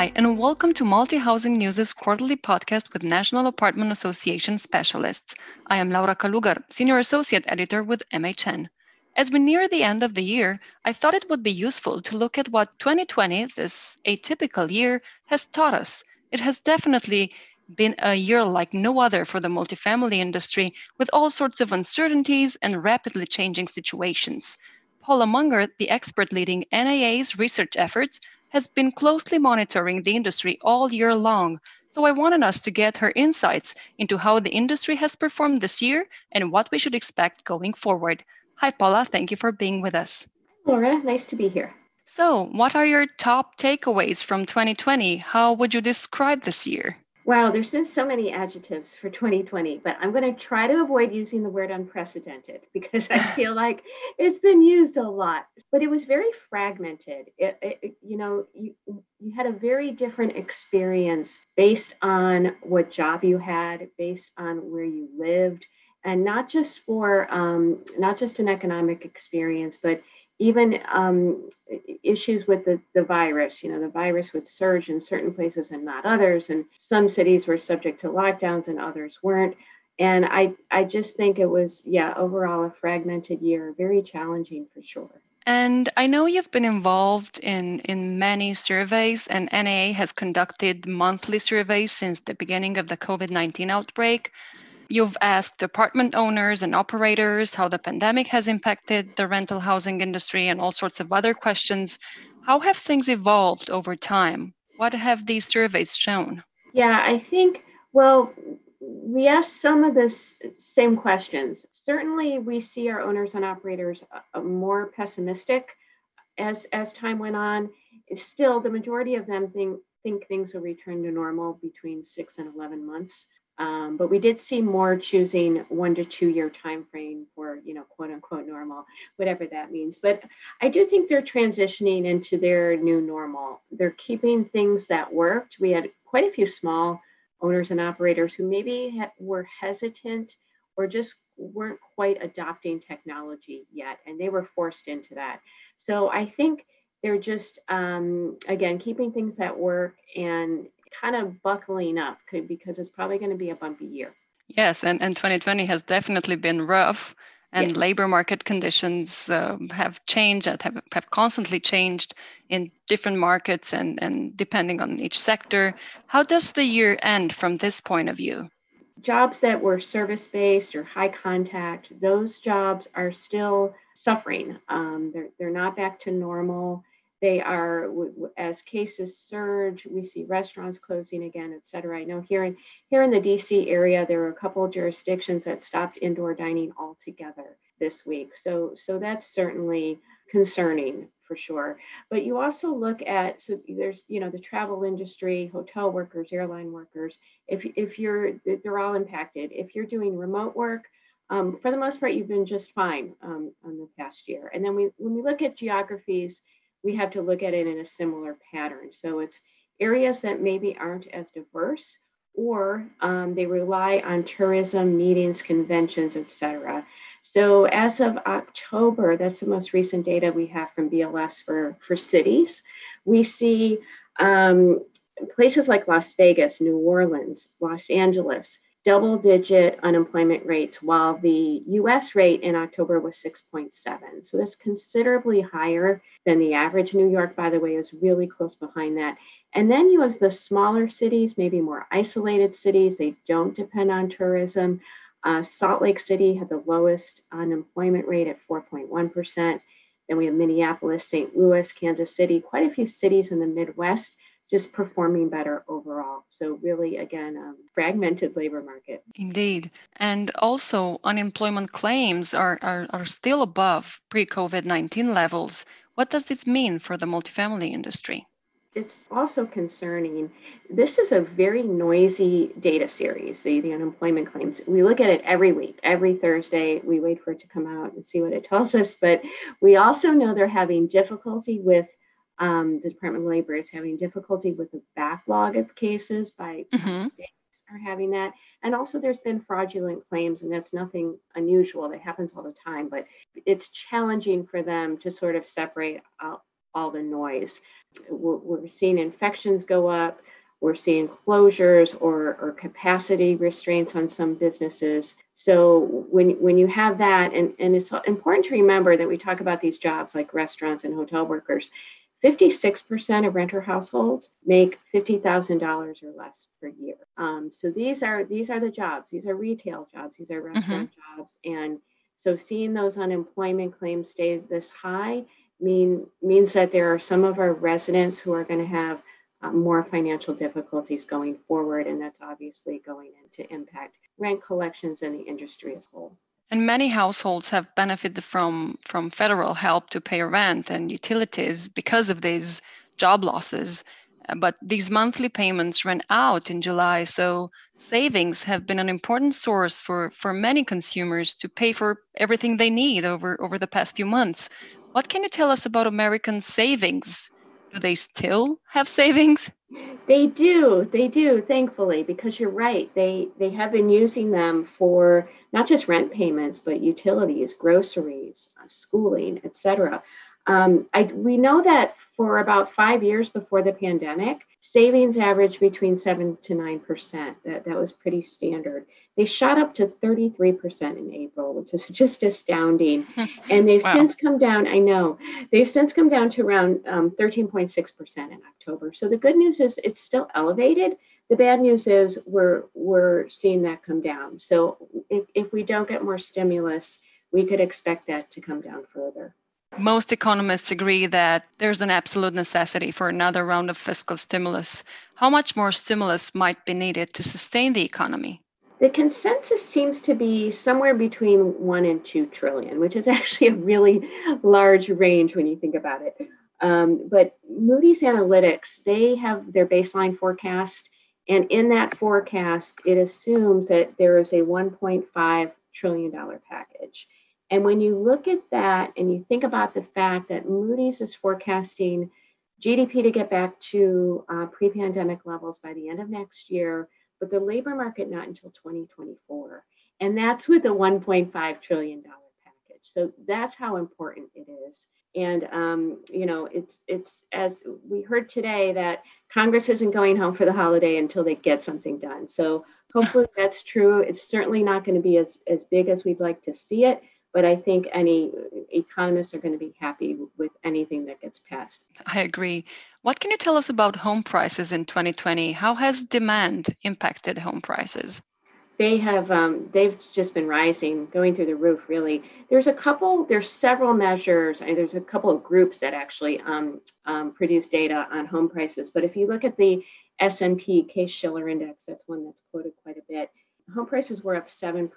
Hi, and welcome to Multi Housing News' quarterly podcast with National Apartment Association specialists. I am Laura Calugar, Senior Associate Editor with MHN. As we near the end of the year, I thought it would be useful to look at what 2020, this atypical year, has taught us. It has definitely been a year like no other for the multifamily industry, with all sorts of uncertainties and rapidly changing situations. Paula Munger, the expert leading NAA's research efforts, has been closely monitoring the industry all year long. So I wanted us to get her insights into how the industry has performed this year and what we should expect going forward. Hi, Paula. Thank you for being with us. Laura, nice to be here. So, what are your top takeaways from 2020? How would you describe this year? Wow, there's been so many adjectives for 2020, but I'm going to try to avoid using the word unprecedented because I feel like it's been used a lot. But it was very fragmented. It, it, you know, you, you had a very different experience based on what job you had, based on where you lived, and not just for um, not just an economic experience, but even um, issues with the, the virus. You know, the virus would surge in certain places and not others. And some cities were subject to lockdowns and others weren't. And I, I just think it was, yeah, overall a fragmented year, very challenging for sure. And I know you've been involved in, in many surveys, and NAA has conducted monthly surveys since the beginning of the COVID 19 outbreak. You've asked apartment owners and operators how the pandemic has impacted the rental housing industry and all sorts of other questions. How have things evolved over time? What have these surveys shown? Yeah, I think, well, we asked some of the same questions. Certainly, we see our owners and operators uh, more pessimistic as, as time went on. Still, the majority of them think, think things will return to normal between six and 11 months. Um, but we did see more choosing one to two year time frame for, you know, quote unquote normal, whatever that means. But I do think they're transitioning into their new normal. They're keeping things that worked. We had quite a few small owners and operators who maybe ha- were hesitant or just weren't quite adopting technology yet, and they were forced into that. So I think they're just um, again keeping things that work and kind of buckling up because it's probably going to be a bumpy year. Yes, and, and 2020 has definitely been rough, and yes. labor market conditions uh, have changed and have, have constantly changed in different markets and, and depending on each sector. How does the year end from this point of view? Jobs that were service based or high contact, those jobs are still suffering. Um, they're, they're not back to normal. They are, as cases surge, we see restaurants closing again, et cetera. I know here in, here in the DC area, there are a couple of jurisdictions that stopped indoor dining altogether this week. So, so that's certainly concerning for sure. But you also look at so there's you know the travel industry, hotel workers, airline workers. If if you're they're all impacted. If you're doing remote work, um, for the most part, you've been just fine um, on the past year. And then we when we look at geographies we have to look at it in a similar pattern. So it's areas that maybe aren't as diverse or um, they rely on tourism, meetings, conventions, etc. So as of October, that's the most recent data we have from BLS for, for cities. We see um, places like Las Vegas, New Orleans, Los Angeles, double digit unemployment rates, while the US rate in October was 6.7. So that's considerably higher than the average. New York, by the way, is really close behind that. And then you have the smaller cities, maybe more isolated cities, they don't depend on tourism. Uh, Salt Lake City had the lowest unemployment rate at 4.1%. Then we have Minneapolis, St. Louis, Kansas City, quite a few cities in the Midwest just performing better overall. So, really, again, um, fragmented labor market. Indeed. And also, unemployment claims are, are, are still above pre COVID 19 levels. What does this mean for the multifamily industry? It's also concerning. This is a very noisy data series, the, the unemployment claims. We look at it every week, every Thursday. We wait for it to come out and see what it tells us. But we also know they're having difficulty with um, the Department of Labor is having difficulty with the backlog of cases by mm-hmm. states are having that. And also there's been fraudulent claims, and that's nothing unusual. That happens all the time, but it's challenging for them to sort of separate out all the noise. We're, we're seeing infections go up. We're seeing closures or, or capacity restraints on some businesses. So when, when you have that, and, and it's important to remember that we talk about these jobs like restaurants and hotel workers, 56% of renter households make $50,000 or less per year. Um, so these are these are the jobs. These are retail jobs. These are restaurant mm-hmm. jobs. And so seeing those unemployment claims stay this high mean means that there are some of our residents who are going to have um, more financial difficulties going forward, and that's obviously going to impact rent collections and the industry as a whole. And many households have benefited from, from federal help to pay rent and utilities because of these job losses. Uh, but these monthly payments ran out in July, so savings have been an important source for, for many consumers to pay for everything they need over, over the past few months. What can you tell us about American savings? Do they still have savings? They do. They do, thankfully, because you're right. They they have been using them for not just rent payments, but utilities, groceries, uh, schooling, etc. Um, I, we know that for about five years before the pandemic, savings averaged between seven to nine percent. That that was pretty standard. They shot up to 33% in April, which is just astounding. and they've wow. since come down, I know, they've since come down to around um, 13.6% in October. So the good news is it's still elevated. The bad news is we're we're seeing that come down. So if, if we don't get more stimulus, we could expect that to come down further. Most economists agree that there's an absolute necessity for another round of fiscal stimulus. How much more stimulus might be needed to sustain the economy? The consensus seems to be somewhere between one and two trillion, which is actually a really large range when you think about it. Um, but Moody's Analytics, they have their baseline forecast, and in that forecast, it assumes that there is a 1.5 trillion dollar package. And when you look at that and you think about the fact that Moody's is forecasting GDP to get back to uh, pre pandemic levels by the end of next year, but the labor market not until 2024. And that's with a $1.5 trillion package. So that's how important it is. And um, you know, it's it's as we heard today that Congress isn't going home for the holiday until they get something done. So hopefully that's true. It's certainly not going to be as, as big as we'd like to see it, but I think any economists are going to be happy with anything that gets passed. I agree. What can you tell us about home prices in 2020? How has demand impacted home prices? They have um, they've just been rising, going through the roof. Really, there's a couple, there's several measures, and there's a couple of groups that actually um, um, produce data on home prices. But if you look at the S&P Case-Shiller Index, that's one that's quoted quite a bit home prices were up 7%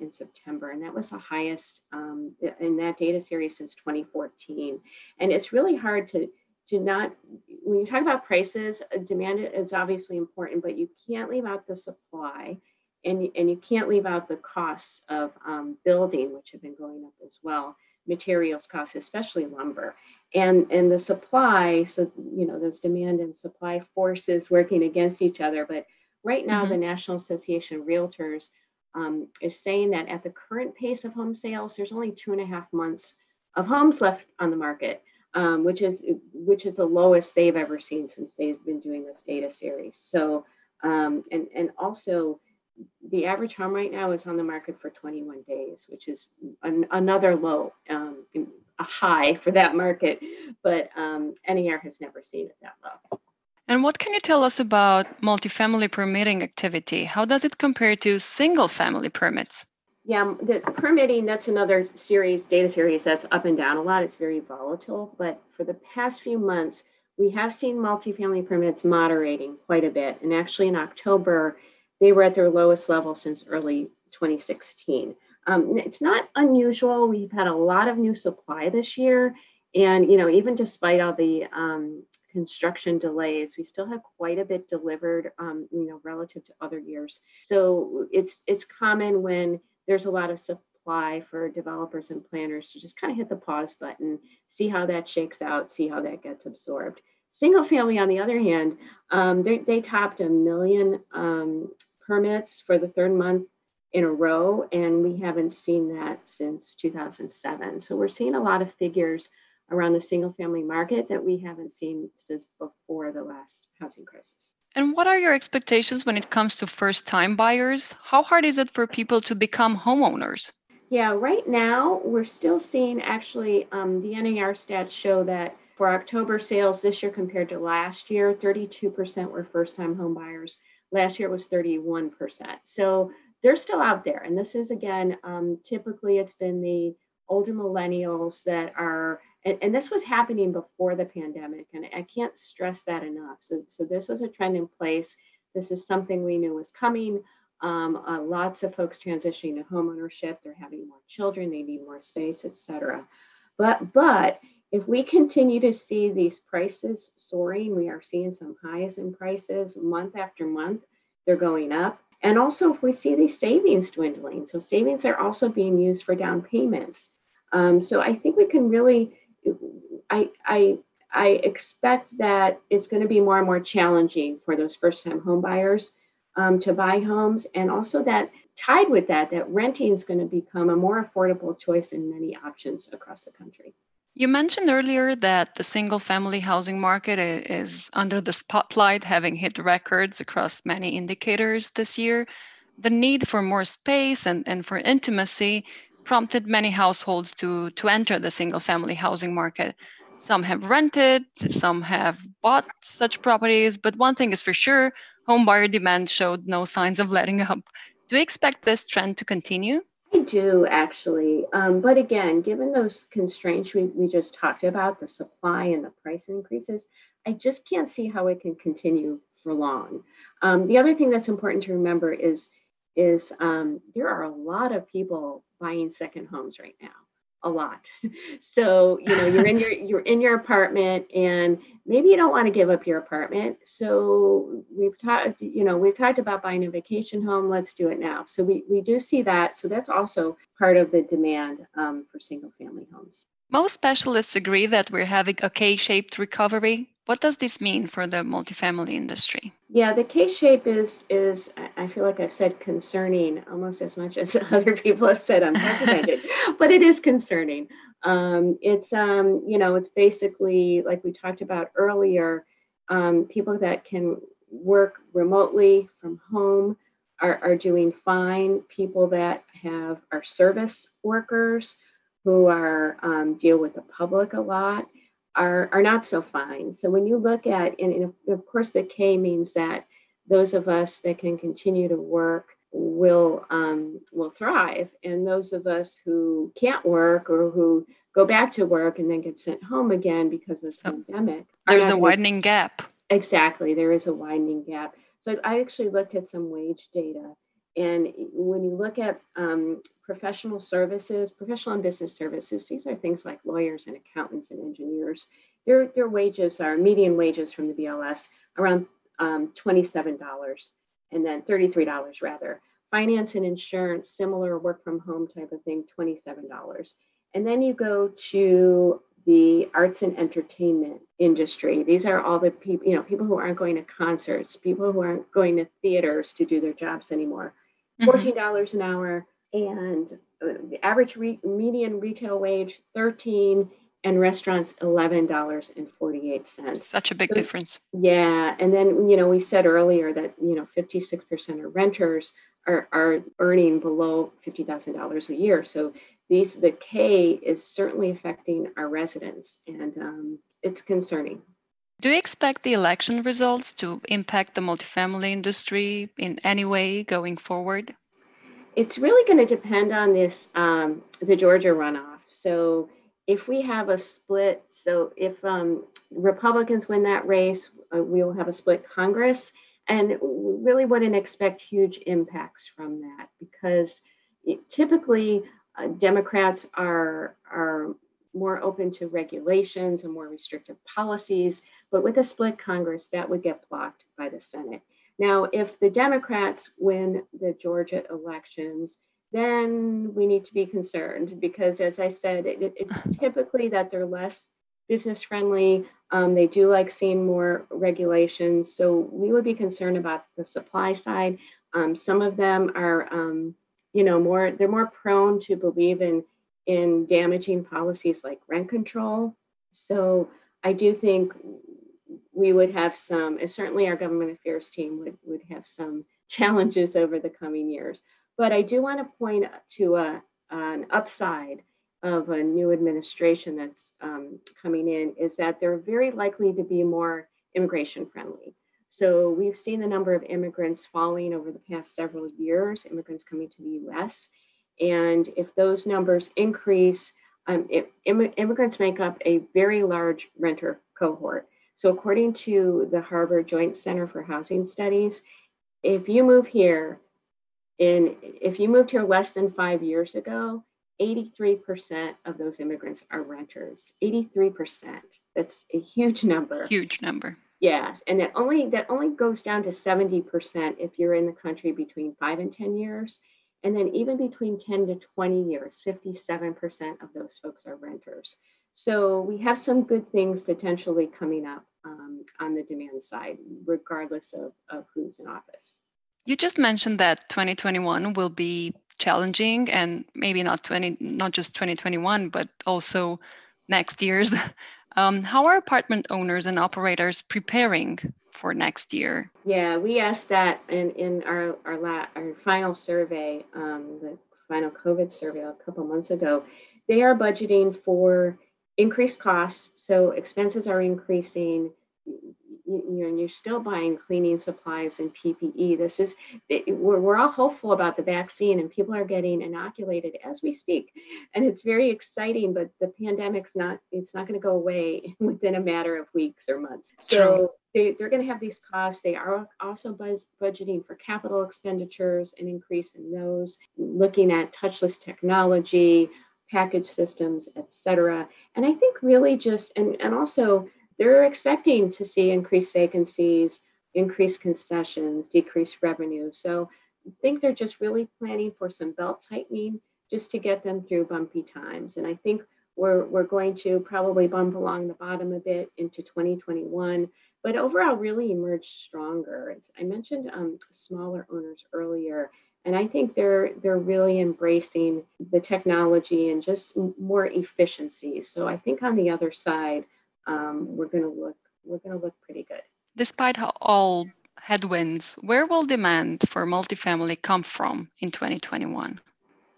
in September, and that was the highest um, in that data series since 2014. And it's really hard to, to not, when you talk about prices, demand is obviously important, but you can't leave out the supply and, and you can't leave out the costs of um, building, which have been going up as well, materials costs, especially lumber. And, and the supply, so, you know, those demand and supply forces working against each other, but Right now, mm-hmm. the National Association of Realtors um, is saying that at the current pace of home sales, there's only two and a half months of homes left on the market, um, which is which is the lowest they've ever seen since they've been doing this data series. So, um, and and also, the average home right now is on the market for 21 days, which is an, another low, um, a high for that market. But um, NAR has never seen it that low. And what can you tell us about multifamily permitting activity? How does it compare to single family permits? Yeah, the permitting, that's another series, data series that's up and down a lot. It's very volatile. But for the past few months, we have seen multifamily permits moderating quite a bit. And actually, in October, they were at their lowest level since early 2016. Um, it's not unusual. We've had a lot of new supply this year. And, you know, even despite all the um, construction delays. We still have quite a bit delivered, um, you know, relative to other years. So it's it's common when there's a lot of supply for developers and planners to just kind of hit the pause button, see how that shakes out, see how that gets absorbed. Single family, on the other hand, um, they, they topped a million um, permits for the third month in a row, and we haven't seen that since 2007. So we're seeing a lot of figures around the single family market that we haven't seen since before the last housing crisis. And what are your expectations when it comes to first time buyers? How hard is it for people to become homeowners? Yeah, right now we're still seeing actually um, the NAR stats show that for October sales this year compared to last year, 32% were first time home buyers. Last year it was 31%. So they're still out there. And this is again, um, typically it's been the older millennials that are and, and, this was happening before the pandemic and i can't stress that enough. So, so this was a trend in place. This is something we knew was coming. Um, uh, lots of folks transitioning to home ownership they're having more children. They need more space etc but but if we continue to see these prices soaring we are seeing some highs in prices month after month they're going up and also if we see these savings dwindling so savings are also being used for down payments um, so I think we can really, I, I, I expect that it's going to be more and more challenging for those first time home buyers um, to buy homes. And also that tied with that, that renting is going to become a more affordable choice in many options across the country. You mentioned earlier that the single family housing market is under the spotlight, having hit records across many indicators this year. The need for more space and, and for intimacy prompted many households to, to enter the single family housing market. Some have rented, some have bought such properties, but one thing is for sure home buyer demand showed no signs of letting up. Do you expect this trend to continue? Do actually. Um, but again, given those constraints we, we just talked about, the supply and the price increases, I just can't see how it can continue for long. Um, the other thing that's important to remember is is um, there are a lot of people buying second homes right now a lot. So you know you're in your you're in your apartment and maybe you don't want to give up your apartment. So we've talked you know we've talked about buying a vacation home. Let's do it now. So we, we do see that. So that's also part of the demand um, for single family homes. Most specialists agree that we're having a K-shaped recovery what does this mean for the multifamily industry? Yeah, the K-shape is is I feel like I've said concerning almost as much as other people have said unprecedented, but it is concerning. Um, it's um, you know, it's basically like we talked about earlier, um, people that can work remotely from home are, are doing fine. People that have are service workers who are um, deal with the public a lot are, are not so fine. So when you look at, and, and of course the K means that those of us that can continue to work will um, will thrive, and those of us who can't work or who go back to work and then get sent home again because of the so pandemic. There's a widening gap. Exactly, there is a widening gap. So I actually looked at some wage data, and when you look at um, professional services, professional and business services, these are things like lawyers and accountants and engineers. Their, their wages are median wages from the BLS around um, $27 and then $33 rather. Finance and insurance, similar work from home type of thing, $27. And then you go to the arts and entertainment industry. These are all the people, you know, people who aren't going to concerts, people who aren't going to theaters to do their jobs anymore. $14 mm-hmm. an hour, and uh, the average re- median retail wage 13 and restaurants $11.48 such a big so, difference. yeah and then you know we said earlier that you know 56% of renters are, are earning below $50000 a year. So these the k is certainly affecting our residents and um, it's concerning. Do you expect the election results to impact the multifamily industry in any way going forward it's really going to depend on this um, the Georgia runoff. So if we have a split, so if um, Republicans win that race, uh, we will have a split Congress, and we really wouldn't expect huge impacts from that because it, typically uh, Democrats are are more open to regulations and more restrictive policies, but with a split Congress, that would get blocked by the Senate. Now, if the Democrats win the Georgia elections, then we need to be concerned because, as I said, it, it's typically that they're less business friendly. Um, they do like seeing more regulations. So we would be concerned about the supply side. Um, some of them are, um, you know, more they're more prone to believe in in damaging policies like rent control. So I do think we would have some, and certainly our government affairs team would, would have some challenges over the coming years. But I do want to point to a, an upside of a new administration that's um, coming in is that they're very likely to be more immigration friendly. So we've seen the number of immigrants falling over the past several years, immigrants coming to the US. And if those numbers increase, um, Im- immigrants make up a very large renter cohort. So, according to the Harvard Joint Center for Housing Studies, if you move here, in if you moved here less than five years ago, 83% of those immigrants are renters. 83%. That's a huge number. Huge number. Yes, and that only that only goes down to 70% if you're in the country between 5 and 10 years. And then even between 10 to 20 years, 57% of those folks are renters. So we have some good things potentially coming up um, on the demand side, regardless of, of who's in office. You just mentioned that 2021 will be challenging and maybe not 20 not just 2021 but also next year's. Um, how are apartment owners and operators preparing for next year? Yeah we asked that in, in our our, la- our final survey um, the final covid survey a couple months ago. They are budgeting for increased costs so expenses are increasing you, you know, you're still buying cleaning supplies and PPE. This is, we're, we're all hopeful about the vaccine and people are getting inoculated as we speak. And it's very exciting, but the pandemic's not, it's not going to go away within a matter of weeks or months. So they, they're going to have these costs. They are also buzz, budgeting for capital expenditures, and increase in those, looking at touchless technology, package systems, et cetera. And I think really just, and, and also, they're expecting to see increased vacancies, increased concessions, decreased revenue. So I think they're just really planning for some belt tightening just to get them through bumpy times. And I think we're, we're going to probably bump along the bottom a bit into 2021, but overall really emerge stronger. I mentioned um, smaller owners earlier, and I think they're they're really embracing the technology and just more efficiency. So I think on the other side, um, we're going to look we're going to look pretty good. Despite all headwinds, where will demand for multifamily come from in 2021?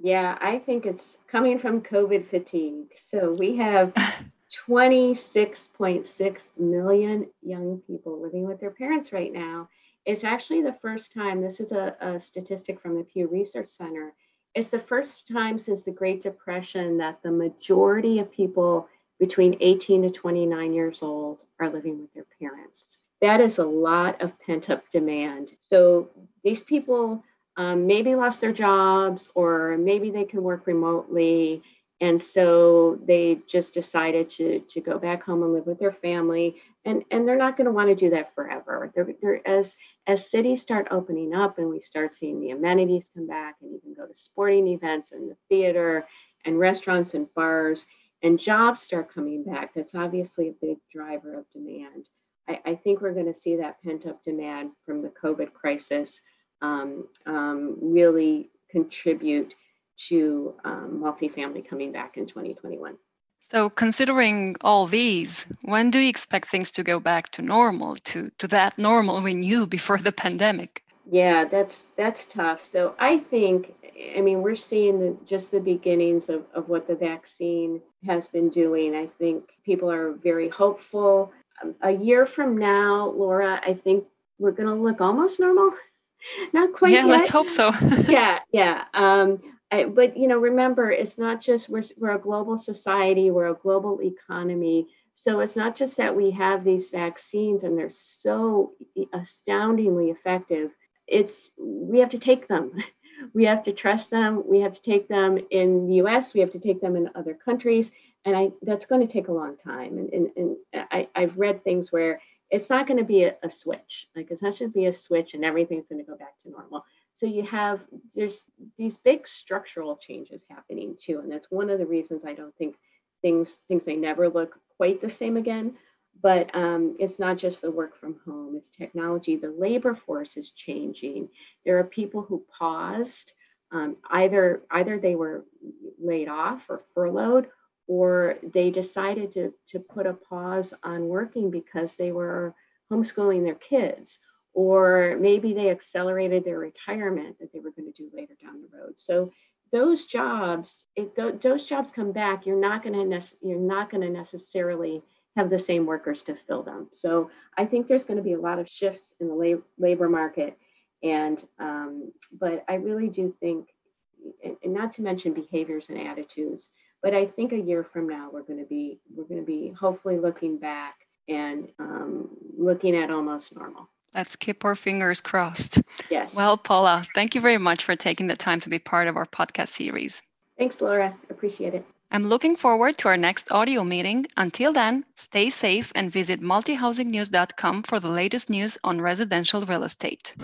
Yeah, I think it's coming from COVID fatigue. So we have 26.6 million young people living with their parents right now. It's actually the first time, this is a, a statistic from the Pew Research Center. It's the first time since the Great Depression that the majority of people between 18 to 29 years old are living with their parents. That is a lot of pent up demand. So these people um, maybe lost their jobs or maybe they can work remotely. And so they just decided to, to go back home and live with their family. And, and they're not going to want to do that forever. They're, they're, as, as cities start opening up and we start seeing the amenities come back and you can go to sporting events and the theater and restaurants and bars, and jobs start coming back, that's obviously a big driver of demand. I, I think we're going to see that pent up demand from the COVID crisis um, um, really contribute to um, multifamily coming back in 2021. So, considering all these, when do you expect things to go back to normal, to, to that normal we knew before the pandemic? Yeah, that's that's tough. So I think, I mean, we're seeing the, just the beginnings of, of what the vaccine has been doing. I think people are very hopeful. Um, a year from now, Laura, I think we're going to look almost normal. Not quite. Yeah, yet. let's hope so. yeah, yeah. Um, I, but you know, remember, it's not just we're we're a global society. We're a global economy. So it's not just that we have these vaccines and they're so astoundingly effective. It's we have to take them. We have to trust them. We have to take them in the us we have to take them in other countries and i that's going to take a long time. And, and, and I, i've read things where it's not going to be a, a switch. Like it's not going to be a switch and everything's going to go back to normal so you have there's these big structural changes happening too and that's one of the reasons i don't think things things may never look quite the same again. But um, it's not just the work from home it's technology. The labor force is changing. There are people who paused um, either either they were laid off or furloughed or they decided to, to put a pause on working because they were homeschooling their kids, or maybe they accelerated their retirement that they were going to do later down the road. So those jobs, if those jobs come back, you're not going to you're not going to necessarily have the same workers to fill them. So I think there's going to be a lot of shifts in the lab- labor market, and um, but I really do think, and not to mention behaviors and attitudes, but I think a year from now we're going to be we're going to be hopefully looking back and um, looking at almost normal. Let's keep our fingers crossed. Yes. Well, Paula, thank you very much for taking the time to be part of our podcast series. Thanks, Laura. Appreciate it. I'm looking forward to our next audio meeting. Until then, stay safe and visit multihousingnews.com for the latest news on residential real estate.